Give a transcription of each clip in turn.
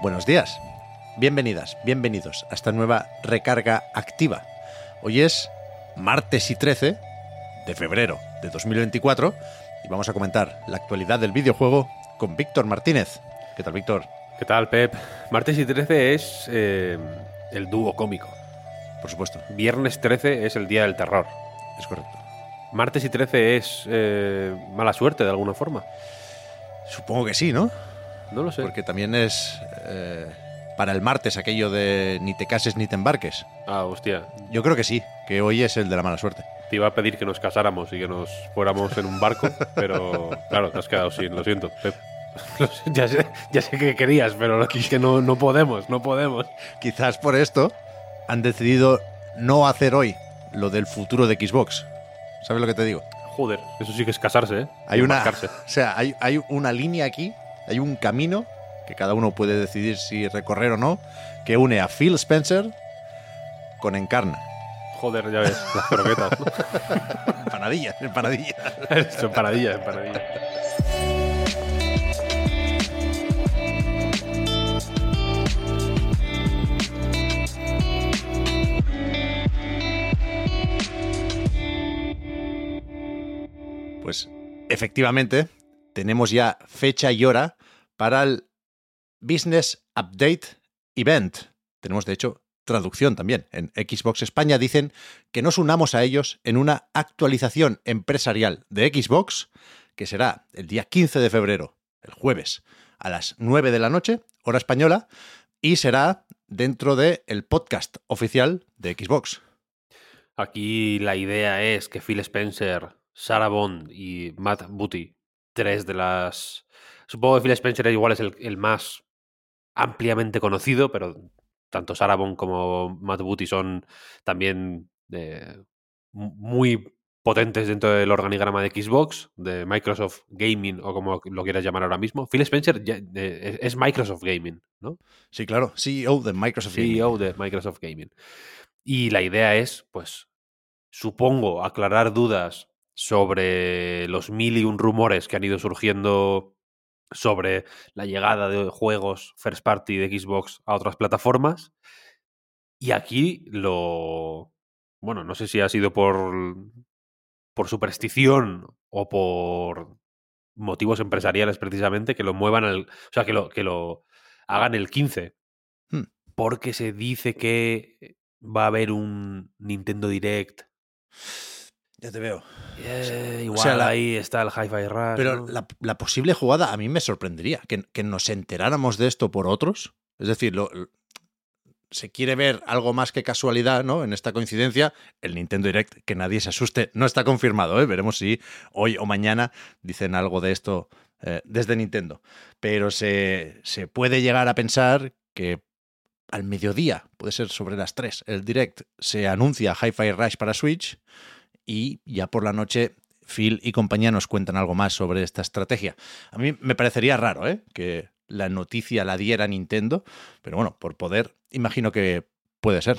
Buenos días, bienvenidas, bienvenidos a esta nueva recarga activa. Hoy es martes y 13 de febrero de 2024 y vamos a comentar la actualidad del videojuego con Víctor Martínez. ¿Qué tal, Víctor? ¿Qué tal, Pep? Martes y 13 es eh, el dúo cómico. Por supuesto, Viernes 13 es el día del terror. es correcto. Martes y 13 es eh, mala suerte de alguna forma. Supongo que sí, ¿no? No lo sé. Porque también es eh, para el martes aquello de ni te cases ni te embarques. Ah, hostia. Yo creo que sí, que hoy es el de la mala suerte. Te iba a pedir que nos casáramos y que nos fuéramos en un barco, pero claro, te has quedado sin, lo siento, Pep. Ya sé, ya sé que querías, pero es que no, no podemos, no podemos. Quizás por esto han decidido no hacer hoy lo del futuro de Xbox. ¿Sabes lo que te digo? Joder, eso sí que es casarse, ¿eh? Hay una, o sea, hay, hay una línea aquí, hay un camino que cada uno puede decidir si recorrer o no, que une a Phil Spencer con Encarna. Joder, ya ves, las croquetas. Empanadillas, empanadillas. Son paradillas, paradillas. Pues efectivamente, tenemos ya fecha y hora para el Business Update Event. Tenemos, de hecho, traducción también. En Xbox España dicen que nos unamos a ellos en una actualización empresarial de Xbox, que será el día 15 de febrero, el jueves, a las 9 de la noche, hora española, y será dentro del el podcast oficial de Xbox. Aquí la idea es que Phil Spencer, Sarah Bond y Matt Booty, tres de las... Supongo que Phil Spencer igual es el, el más ampliamente conocido, pero tanto Sarah Bond como Matt Booty son también eh, mu- muy potentes dentro del organigrama de Xbox, de Microsoft Gaming o como lo quieras llamar ahora mismo. Phil Spencer ya- eh, es es Microsoft Gaming, ¿no? Sí, claro, CEO de Microsoft. Gaming. CEO de Microsoft Gaming. Y la idea es, pues, supongo, aclarar dudas sobre los mil y un rumores que han ido surgiendo sobre la llegada de juegos first party de Xbox a otras plataformas. Y aquí lo... Bueno, no sé si ha sido por, por superstición o por motivos empresariales precisamente que lo muevan al... O sea, que lo, que lo hagan el 15 Hmm. porque se dice que va a haber un Nintendo Direct. Ya te veo. Igual sea, la- ahí está el Hi-Fi Rush. Pero ¿no? la, la posible jugada a mí me sorprendería, que, que nos enteráramos de esto por otros. Es decir, lo- lo- se quiere ver algo más que casualidad, ¿no? En esta coincidencia, el Nintendo Direct, que nadie se asuste, no está confirmado, ¿eh? Veremos si hoy o mañana dicen algo de esto eh, desde Nintendo. Pero se, se puede llegar a pensar que al mediodía, puede ser sobre las 3, el Direct se anuncia Hi-Fi Rush para Switch y ya por la noche Phil y compañía nos cuentan algo más sobre esta estrategia. A mí me parecería raro ¿eh? que la noticia la diera Nintendo, pero bueno, por poder, imagino que puede ser.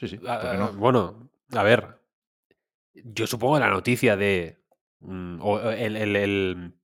Sí, sí, ¿por qué Ah, no? Bueno, a ver. Yo supongo la noticia de. mm, o el- el- el-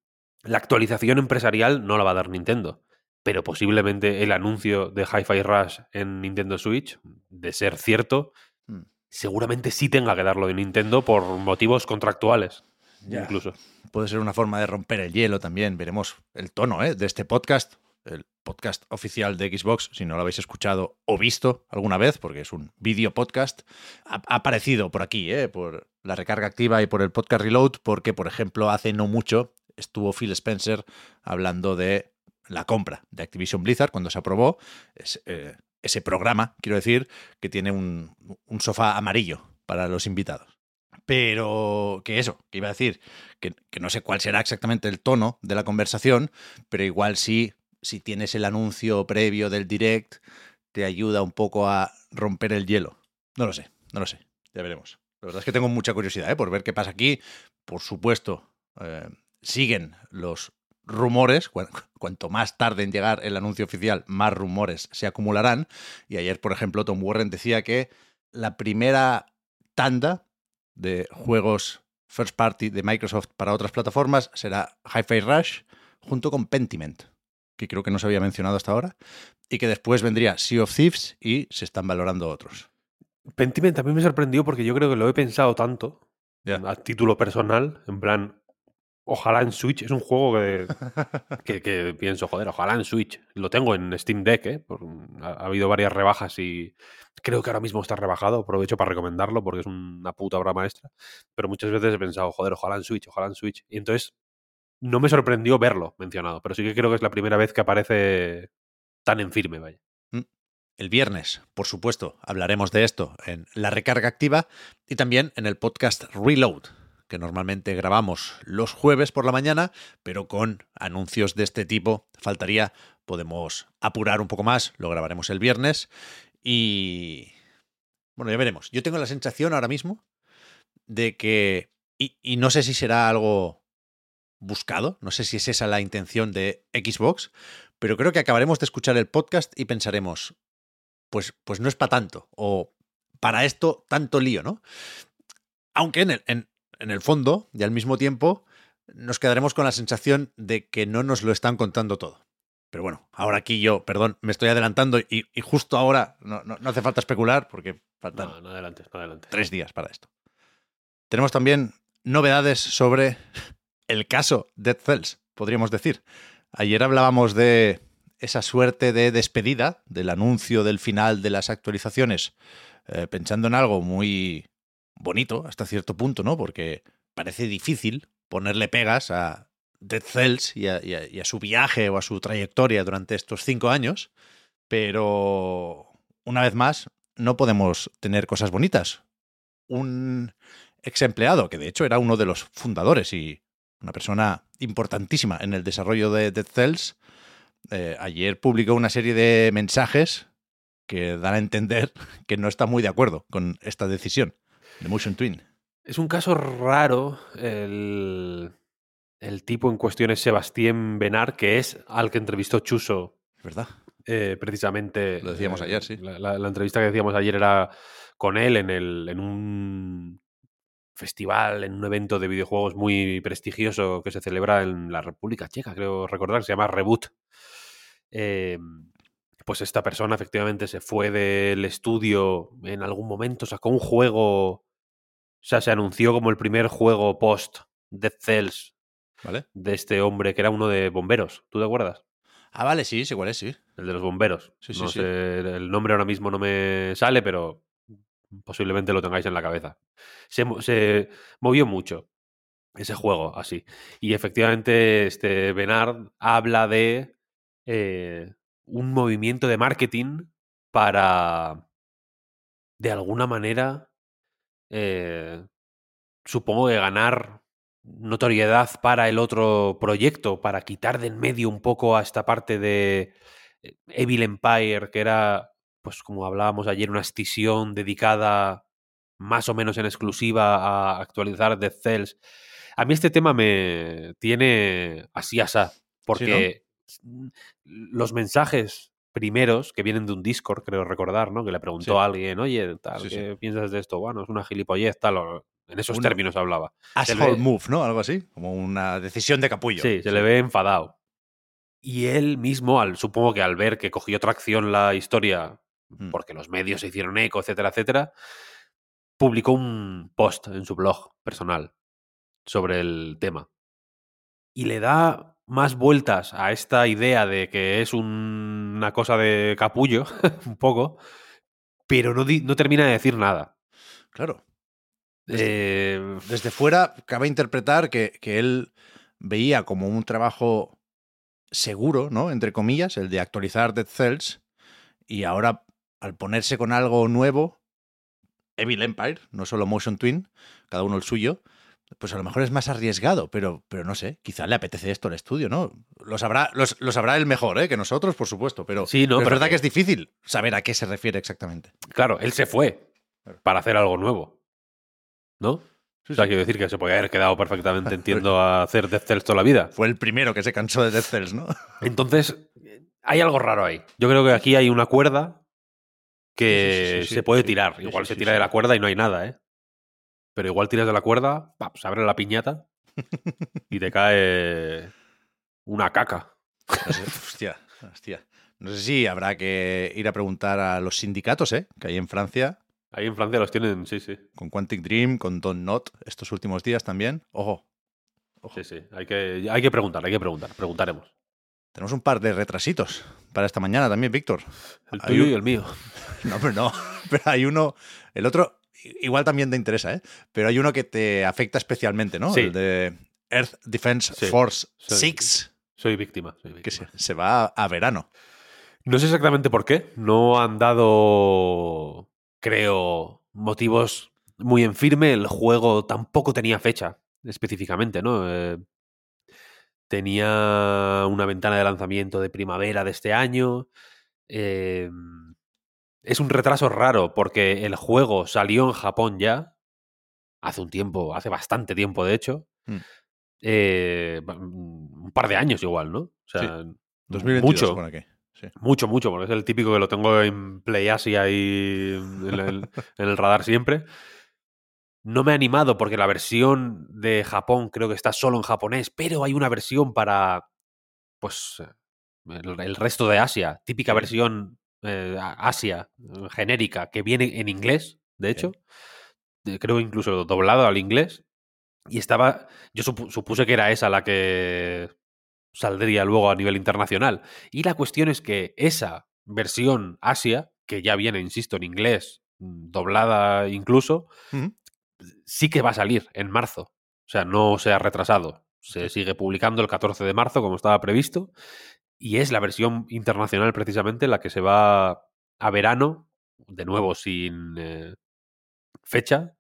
la actualización empresarial no la va a dar Nintendo. Pero posiblemente el anuncio de Hi-Fi Rush en Nintendo Switch, de ser cierto, Mm. Seguramente sí tenga que darlo de Nintendo por motivos contractuales. Ya. Incluso. Puede ser una forma de romper el hielo también. Veremos el tono ¿eh? de este podcast, el podcast oficial de Xbox, si no lo habéis escuchado o visto alguna vez, porque es un vídeo podcast. Ha, ha aparecido por aquí, ¿eh? por la recarga activa y por el podcast Reload, porque, por ejemplo, hace no mucho estuvo Phil Spencer hablando de la compra de Activision Blizzard cuando se aprobó. Es, eh, ese programa, quiero decir, que tiene un, un sofá amarillo para los invitados. Pero que eso, que iba a decir, que, que no sé cuál será exactamente el tono de la conversación, pero igual sí, si tienes el anuncio previo del direct, te ayuda un poco a romper el hielo. No lo sé, no lo sé, ya veremos. La verdad es que tengo mucha curiosidad ¿eh? por ver qué pasa aquí. Por supuesto, eh, siguen los rumores. Cu cuanto más tarde en llegar el anuncio oficial, más rumores se acumularán. Y ayer, por ejemplo, Tom Warren decía que la primera tanda de juegos first party de Microsoft para otras plataformas será Hi-Fi Rush junto con Pentiment, que creo que no se había mencionado hasta ahora, y que después vendría Sea of Thieves y se están valorando otros. Pentiment también me sorprendió porque yo creo que lo he pensado tanto Ya. a título personal, en plan, ojalá en Switch, es un juego que, que, que pienso, joder, ojalá en Switch. Lo tengo en Steam Deck, ¿eh? Por- ha, ha habido varias rebajas y creo que ahora mismo está rebajado, aprovecho para recomendarlo porque es una puta obra maestra, pero muchas veces he pensado, joder, ojalá en Switch, ojalá en Switch. Y entonces no me sorprendió verlo mencionado, pero sí que creo que es la primera vez que aparece tan en firme, vaya. El viernes, por supuesto, hablaremos de esto en la recarga activa y también en el podcast Reload, que normalmente grabamos los jueves por la mañana, pero con anuncios de este tipo faltaría, podemos apurar un poco más, lo grabaremos el viernes y... Bueno, ya veremos. Yo tengo la sensación ahora mismo de que... Y, no sé si será algo buscado, no sé si es esa la intención de Xbox, pero creo que acabaremos de escuchar el podcast y pensaremos, pues, pues no es para tanto, o para esto tanto lío, ¿no? Aunque en el, en, en el fondo, y al mismo tiempo, nos quedaremos con la sensación de que no nos lo están contando todo. Pero bueno, ahora aquí yo, perdón, me estoy adelantando y, y justo ahora no, no, no, hace falta especular porque faltan No, no adelante, no adelante. tres días para esto. Tenemos también novedades sobre el caso Dead Cells, podríamos decir. Ayer hablábamos de esa suerte de despedida del anuncio del final de las actualizaciones, eh, pensando en algo muy bonito hasta cierto punto, ¿no? Porque parece difícil ponerle pegas a Dead Cells y a, su viaje o a su trayectoria durante estos cinco años, pero una vez más no podemos tener cosas bonitas. Un ex empleado, que de hecho era uno de los fundadores y una persona importantísima en el desarrollo de Dead Cells, eh, ayer publicó una serie de mensajes que dan a entender que no está muy de acuerdo con esta decisión de Motion Twin. Es un caso raro el, el tipo en cuestión es Sebastián Benar, que es al que entrevistó Chuso. ¿Verdad? Eh, precisamente. Lo decíamos eh, ayer, sí. La, la, la, entrevista que decíamos ayer era con él en, el, en un festival, en un evento de videojuegos muy prestigioso que se celebra en la República Checa, creo recordar, que se llama Reboot. Eh, pues esta persona efectivamente se fue del estudio en algún momento, sacó un juego, o sea, se anunció como el primer juego post Death Cells ¿Vale? de este hombre que era uno de bomberos, ¿tú te acuerdas? Ah, vale, sí, sí, cuál es, sí. El de los bomberos. Sí, sí, no sí. sé, el nombre ahora mismo no me sale, pero posiblemente lo tengáis en la cabeza. Se, se movió mucho ese juego así. Y efectivamente, este Benard habla de eh, un movimiento de marketing para, de alguna manera, eh, supongo que ganar notoriedad para el otro proyecto, para quitar de en medio un poco a esta parte de eh, Evil Empire, que era, pues como hablábamos ayer, una escisión dedicada más o menos en exclusiva a actualizar Death Cells. A mí este tema me tiene así asá, porque ¿Sí, no? los mensajes primeros que vienen de un Discord, creo recordar, ¿no? Que le preguntó sí. a alguien, oye, tal, sí, ¿qué piensas de esto? Bueno, es una gilipollez, tal, o, en esos Una- términos hablaba. Asshole ve- move, ¿no? Algo así. Como una decisión de capullo. Sí, se le ve enfadado. Y él mismo, al, supongo que al ver que cogió tracción la historia, Mm. porque los medios se hicieron eco, etcétera, etcétera, publicó un post en su blog personal sobre el tema. Y le da más vueltas a esta idea de que es un- una cosa de capullo, un poco, pero no, no termina de decir nada. Claro. Eh, Desde fuera, cabe interpretar que, que él veía como un trabajo seguro, ¿no? Entre comillas, el de actualizar Dead Cells. Y ahora, al ponerse con algo nuevo, Evil Empire, no solo Motion Twin, cada uno el suyo, pues a lo mejor es más arriesgado, pero, pero no sé, quizá le apetece esto al estudio, ¿no? Lo sabrá, los- lo sabrá él mejor, ¿eh? Que nosotros, por supuesto, pero, Sí, no, pero es verdad que- que es difícil saber a qué se refiere exactamente. Claro, él se fue para hacer algo nuevo. ¿No? Sí, O sea, sí. quiero decir que se podía haber quedado perfectamente, entiendo, a hacer Death Cells toda la vida. Fue el primero que se cansó de Death Cells, ¿no? Entonces, hay algo raro ahí. Yo creo que aquí hay una cuerda que se puede tirar. Igual se tira de la cuerda y no hay nada, ¿eh? Pero igual tiras de la cuerda, ¡pap! se abre la piñata y te cae una caca. No sé, hostia, hostia. No sé si habrá que ir a preguntar a los sindicatos, ¿eh? Que hay en Francia, Ahí en Francia los tienen, sí, sí. con Quantic Dream, con Don Not, estos últimos días también. Ojo, Sí, sí. Hay que, hay que preguntar, hay que preguntar. Preguntaremos. tenemos un par de retrasitos para esta mañana también, Víctor. El tuyo un- y el mío. No, pero no. Pero hay uno. El otro, igual también te interesa, ¿eh? Pero hay uno que te afecta especialmente, ¿no? Sí. El de Earth Defense Sí. Force Sí. 6, Soy víctima. soy que víctima. se, se va a, a verano. No sé exactamente por qué. No han dado, creo, motivos muy en firme. El juego tampoco tenía fecha específicamente, ¿no? Eh, tenía una ventana de lanzamiento de primavera de este año. Eh, es un retraso raro porque el juego salió en Japón ya. Hace un tiempo, hace bastante tiempo, de hecho. Mm. Eh, un par de años igual, ¿no? O sea, 2022 mucho. aquí. Sí. Mucho, mucho, porque es el típico que lo tengo en Play Asia ahí en el, en el radar siempre. No me he animado porque la versión de Japón creo que está solo en japonés, pero hay una versión para pues el, el resto de Asia, típica versión eh, Asia eh, genérica que viene en inglés, de hecho, creo incluso doblado al inglés y estaba yo supu- supuse que era esa la que saldría luego a nivel internacional. Y la cuestión es que esa versión Asia, que ya viene, insisto, en inglés, mm, doblada incluso, sí que va a salir en marzo. O sea, no se ha retrasado. Se sigue publicando el 14 de marzo, como estaba previsto. Y es la versión internacional, precisamente, la que se va a verano, de nuevo sin eh, fecha.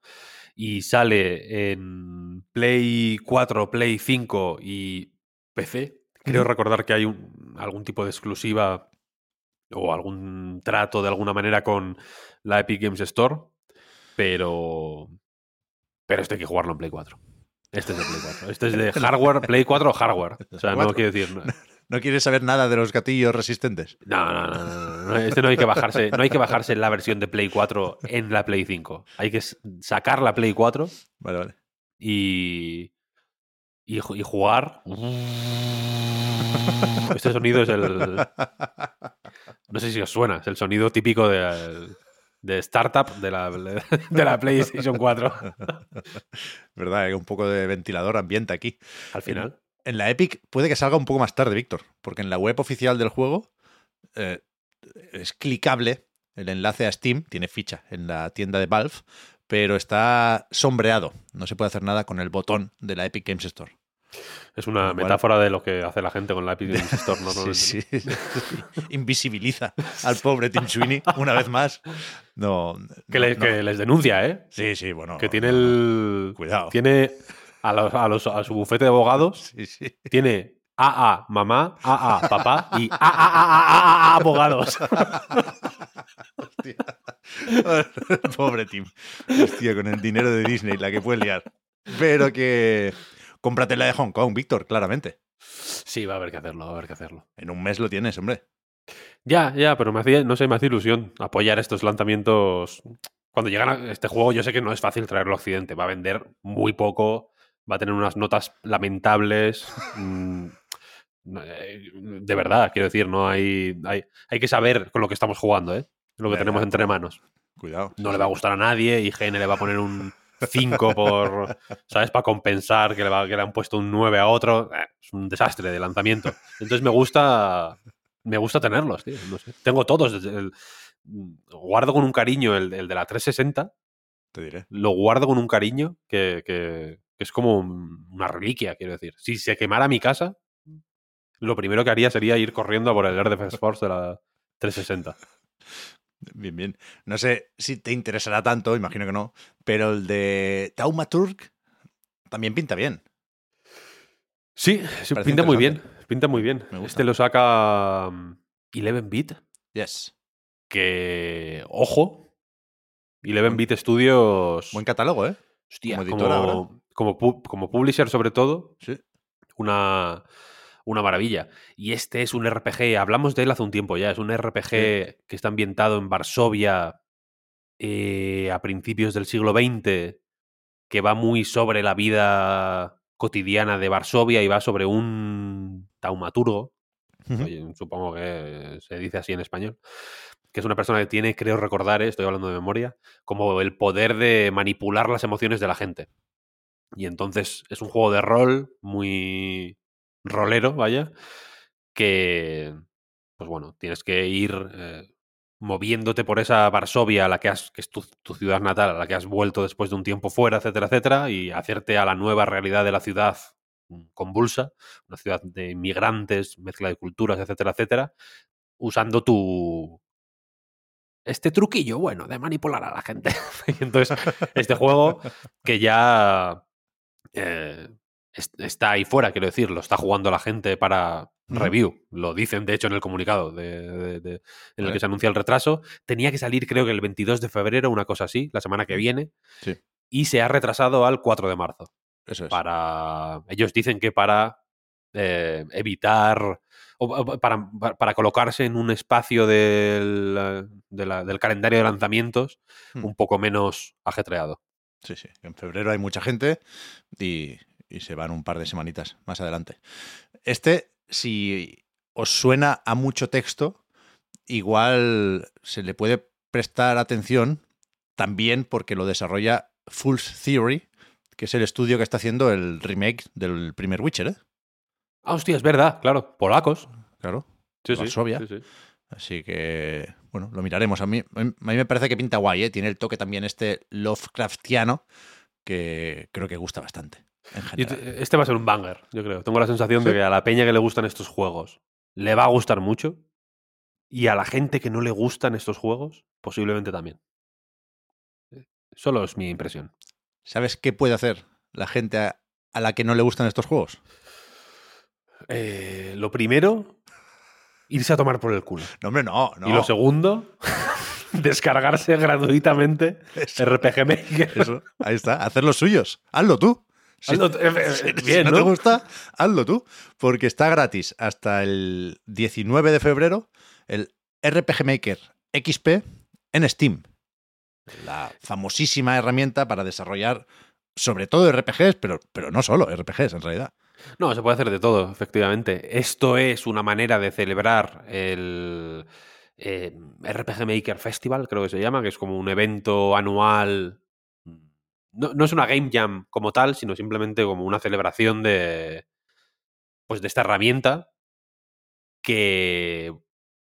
Y sale en Play 4, Play 5 y PC. Creo recordar que hay un- algún tipo de exclusiva o algún trato de alguna manera con la Epic Games Store, pero pero este hay que jugarlo en Play 4. Este es de Play 4. Este es de hardware, Play 4 o hardware. O sea, no quiero decir. No, ¿No quieres saber nada de los gatillos resistentes? no, no, no, no, no, Este no hay que bajarse. No hay que bajarse la versión de Play 4 en la Play 5. Hay que sacar la Play 4 Vale, vale. y. Y jugar. Este sonido es el. No sé si os suena, es el sonido típico de, de startup de la, de la PlayStation 4. ¿Verdad? Hay un poco de ventilador ambiente aquí. Al final. En la Epic puede que salga un poco más tarde, Víctor, porque en la web oficial del juego eh, es clicable el enlace a Steam, tiene ficha en la tienda de Valve, pero está sombreado. No se puede hacer nada con el botón de la Epic Games Store. Es una metáfora de lo que hace la gente con la Epic Games Store normalmente. Sí, sí. Invisibiliza al pobre Tim Sweeney una vez más. No. Que, no, le- no. que les denuncia, ¿eh? Sí, sí, bueno. que no, tiene no, no. el. Cuidado. Tiene a, los- a los- a su bufete de abogados. Sí, sí. Tiene AA mamá, AA papá y AA abogados. Hostia. Pobre Tim. Hostia, con el dinero de Disney, la que puede liar. Pero que. Cómprate la de Hong Kong, Víctor, claramente. Sí, va a haber que hacerlo, va a haber que hacerlo. En un mes lo tienes, hombre. Ya, ya, pero me hacía, no sé, me hace ilusión apoyar estos lanzamientos. Cuando llegan a este juego, yo sé que no es fácil traerlo a Occidente. Va a vender muy poco, va a tener unas notas lamentables. mm, eh, De verdad, quiero decir, no hay, hay. Hay que saber con lo que estamos jugando, ¿eh? Lo que tenemos entre manos. Cuidado. No le va a gustar a nadie, IGN le va a poner un 5 por. ¿Sabes? Para compensar que le, va- que le han puesto un 9 a otro. Eh, es un desastre de lanzamiento. Entonces me gusta. Me gusta tenerlos, tío. No sé. Tengo todos. el- guardo con un cariño el, el de la 360. Te diré. Lo guardo con un cariño que, que- que es como un- una reliquia, quiero decir. Si se quemara mi casa, lo primero que haría sería ir corriendo a por el Air Defense Force de la 360. Bien, bien. No sé si te interesará tanto, imagino que no, pero el de Taumaturg también pinta bien. Sí, pinta muy bien. Pinta muy bien. Este lo saca mm, 11-bit, Yes. que, ojo, 11-bit Studios, Buen catálogo, ¿eh? hostia, como editora ahora. Como, pu- como publisher sobre todo, Sí. una, una maravilla. Y este es un RPG, hablamos de él hace un tiempo ya, es un RPG que está ambientado en Varsovia eh, a principios del siglo XX, que va muy sobre la vida cotidiana de Varsovia y va sobre un taumaturgo, oye, supongo que se dice así en español, que es una persona que tiene, creo recordar, eh, estoy hablando de memoria, como el poder de manipular las emociones de la gente. Y entonces es un juego de rol muy rolero, vaya, que, pues bueno, tienes que ir eh, moviéndote por esa Varsovia a la que has, que es tu, tu ciudad natal, a la que has vuelto después de un tiempo fuera, etcétera, etcétera, y hacerte a la nueva realidad de la ciudad mm, convulsa, una ciudad de inmigrantes, mezcla de culturas, etcétera, etcétera, usando tu este truquillo, bueno, de manipular a la gente. Y entonces, este juego que ya eh, es- está ahí fuera, quiero decir, lo está jugando la gente para review. Lo dicen, de hecho, en el comunicado de, de- de- en el que se anuncia el retraso. Tenía que salir, creo que el 22 de febrero, una cosa así, la semana que viene. Sí. Y se ha retrasado al 4 de marzo. Eso es. Para. Ellos dicen que para eh, evitar. o- para, para colocarse en un espacio del, de la- del calendario de lanzamientos Hmm. un poco menos ajetreado. Sí, sí. En febrero hay mucha gente y, y se van un par de semanitas más adelante. Este, si os suena a mucho texto, igual se le puede prestar atención también porque lo desarrolla Fool's Theory, que es el estudio que está haciendo el remake del primer Witcher, ¿eh? Ah, hostia, es verdad, claro. Polacos. Claro. Sí, sí, sí. Así que, bueno, lo miraremos. A mí, a mí me parece que pinta guay, ¿eh? Tiene el toque también este Lovecraftiano que creo que gusta bastante. En general. este va a ser un banger, yo creo. Tengo la sensación Sí. de que a la peña que le gustan estos juegos le va a gustar mucho. Y a la gente que no le gustan estos juegos, posiblemente también. Eh, Solo es mi impresión. ¿Sabes qué puede hacer la gente a, a la que no le gustan estos juegos? Eh, lo primero, irse a tomar por el culo. No, hombre, no, no. Y lo segundo, descargarse gratuitamente Eso, RPG Maker. eso, ahí está. Hacer los suyos. Hazlo tú. Si- Hazlo eh, eh, si- bien, no, te ¿no? gusta, hazlo tú. Porque está gratis hasta el 19 de febrero el RPG Maker XP en Steam. La famosísima herramienta para desarrollar sobre todo RPGs, pero, pero no solo RPGs en realidad. No, se puede hacer de todo, efectivamente. Esto es una manera de celebrar el eh, RPG Maker Festival, creo que se llama, que es como un evento anual. No, no es una game jam como tal, sino simplemente como una celebración de. Pues de esta herramienta. Que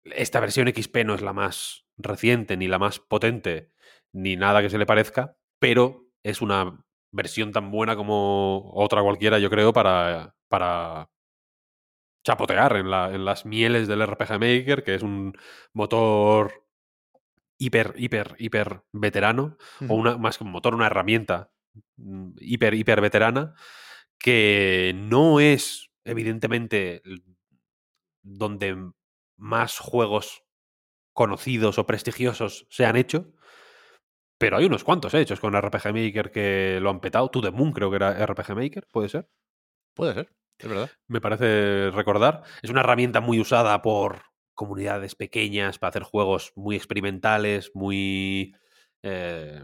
esta versión XP no es la más reciente, ni la más potente, ni nada que se le parezca, pero es una versión tan buena como otra cualquiera, yo creo, para, para chapotear en, la- en las mieles del RPG Maker, que es un motor hiper, hiper, hiper veterano, o una, más que un motor, una herramienta mm, hiper, hiper veterana, que no es, evidentemente, donde más juegos conocidos o prestigiosos se han hecho, pero hay unos cuantos hechos con RPG Maker que lo han petado. To the Moon creo que era RPG Maker, puede ser. Puede ser, es verdad. Me parece recordar. Es una herramienta muy usada por comunidades pequeñas para hacer juegos muy experimentales, muy... eh,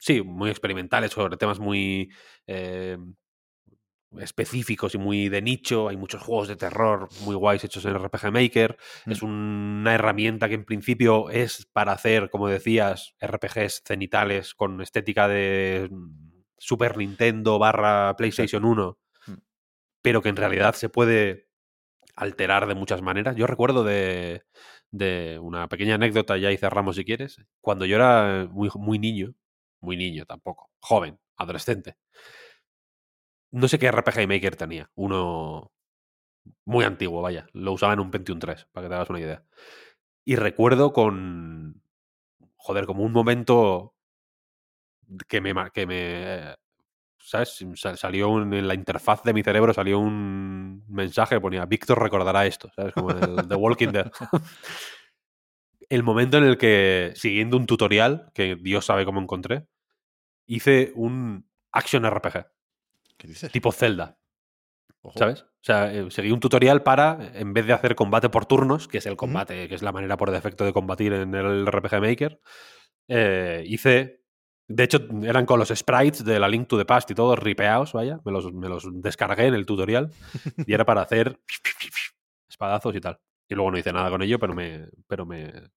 sí, muy experimentales sobre temas muy eh, específicos y muy de nicho. Hay muchos juegos de terror muy guays hechos en RPG Maker. Es una herramienta que en principio es para hacer, como decías, RPGs cenitales con estética de mm, Super Nintendo barra PlayStation 1, Mm. pero que en realidad se puede alterar de muchas maneras. Yo recuerdo de, de una pequeña anécdota, ya y cerramos si quieres, cuando yo era muy, muy niño, muy niño tampoco, joven, adolescente. No sé qué RPG Maker tenía, uno muy antiguo, vaya, lo usaba en un Pentium 3, para que te hagas una idea. Y recuerdo con. Joder, como un momento que me. Que me ¿Sabes? Sa- Salió en la interfaz de mi cerebro salió un mensaje que ponía Víctor recordará esto, ¿sabes? Como el The Walking Dead. el momento en el que, siguiendo un tutorial, que Dios sabe cómo encontré, hice un action RPG, ¿Qué dices? tipo Zelda. Ojo. ¿Sabes? O sea, eh, seguí un tutorial para, en vez de hacer combate por turnos, que es el combate, que es la manera por defecto de combatir en el RPG Maker, eh, hice. De hecho, eran con los sprites de la Link to the Past y todos ripeados, vaya. Me los, me los descargué en el tutorial. Y era para hacer espadazos y tal. Y luego no hice nada con ello, pero me, pero me,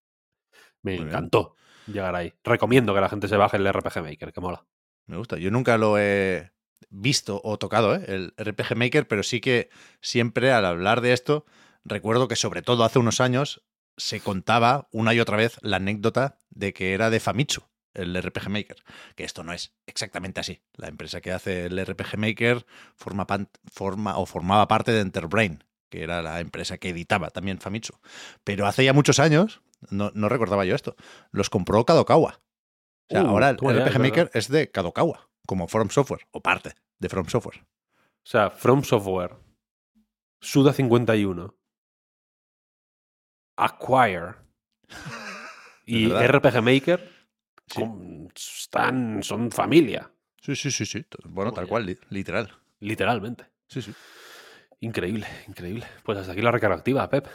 me encantó llegar ahí. Recomiendo que la gente se baje el RPG Maker, que mola. Me gusta. Yo nunca lo he visto o tocado, ¿eh? el RPG Maker, pero sí que siempre al hablar de esto, recuerdo que sobre todo hace unos años se contaba una y otra vez la anécdota de que era de Famitsu, el RPG Maker, que esto no es exactamente así. La empresa que hace el RPG Maker forma, pan- forma o formaba parte de Enterbrain, que era la empresa que editaba también Famitsu. Pero hace ya muchos años, no, no recordaba yo esto, los compró Kadokawa. O sea, Uh, ahora el RPG. Maker es de Kadokawa, como From Software, o parte de From Software. O sea, From Software, Suda 51, Acquire y. RPG Maker Sí. están, son familia, Sí, sí, sí, sí. Bueno, tal ya. cual, li- literal. literalmente. Sí, sí. Increíble, increíble. Pues hasta aquí la recarga activa, Pep.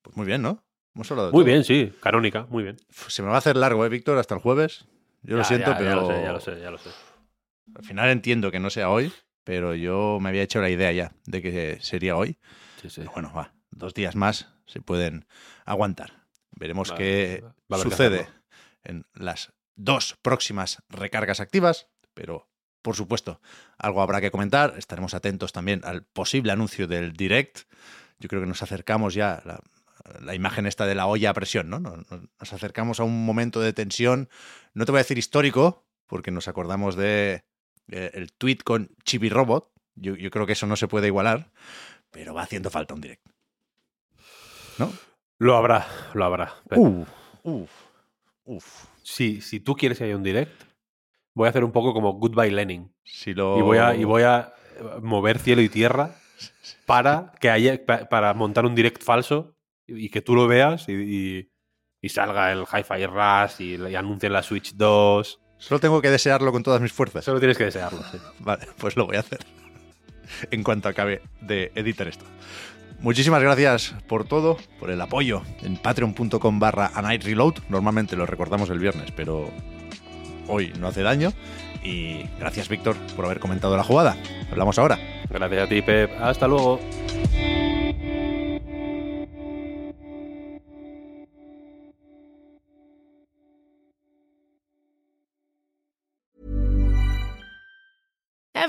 Pues muy bien, ¿no? Hemos hablado de Muy todo. bien, sí, canónica, muy bien. Se me va a hacer largo, ¿eh, Víctor? Hasta el jueves. Yo lo siento, ya, pero Ya lo sé, ya lo sé, ya lo sé. Al final entiendo que no sea hoy, pero yo me había hecho la idea ya de que sería hoy. Sí, sí. Pero bueno, va, dos días más se pueden aguantar. Veremos qué que sucede en las dos próximas recargas activas, pero por supuesto, algo habrá que comentar. Estaremos atentos también al posible anuncio del direct. Yo creo que nos acercamos ya a la, la imagen esta de la olla a presión, ¿no? Nos, nos acercamos a un momento de tensión, no te voy a decir histórico, porque nos acordamos de eh, el tweet con Chibi Robot. Yo, yo creo que eso no se puede igualar, pero va haciendo falta un direct. ¿No? Lo habrá, lo habrá. Uf, uf, uf. Si, si tú quieres que haya un direct, voy a hacer un poco como Goodbye Lenin. Si lo... Y voy a, y voy a eh, mover cielo y tierra para que haya pa- para montar un direct falso y, que tú lo veas y, y- y salga el Hi-Fi Rush y, y anuncien la Switch 2. Solo tengo que desearlo con todas mis fuerzas. Solo tienes que desearlo. sí. Vale, pues lo voy a hacer en cuanto acabe de editar esto. Muchísimas gracias por todo, por el apoyo en patreon.com barra a night reload. Normalmente lo recordamos el viernes, pero hoy no hace daño. Y gracias, Víctor, por haber comentado la jugada. Hablamos ahora. Gracias a ti, Pep. Hasta luego.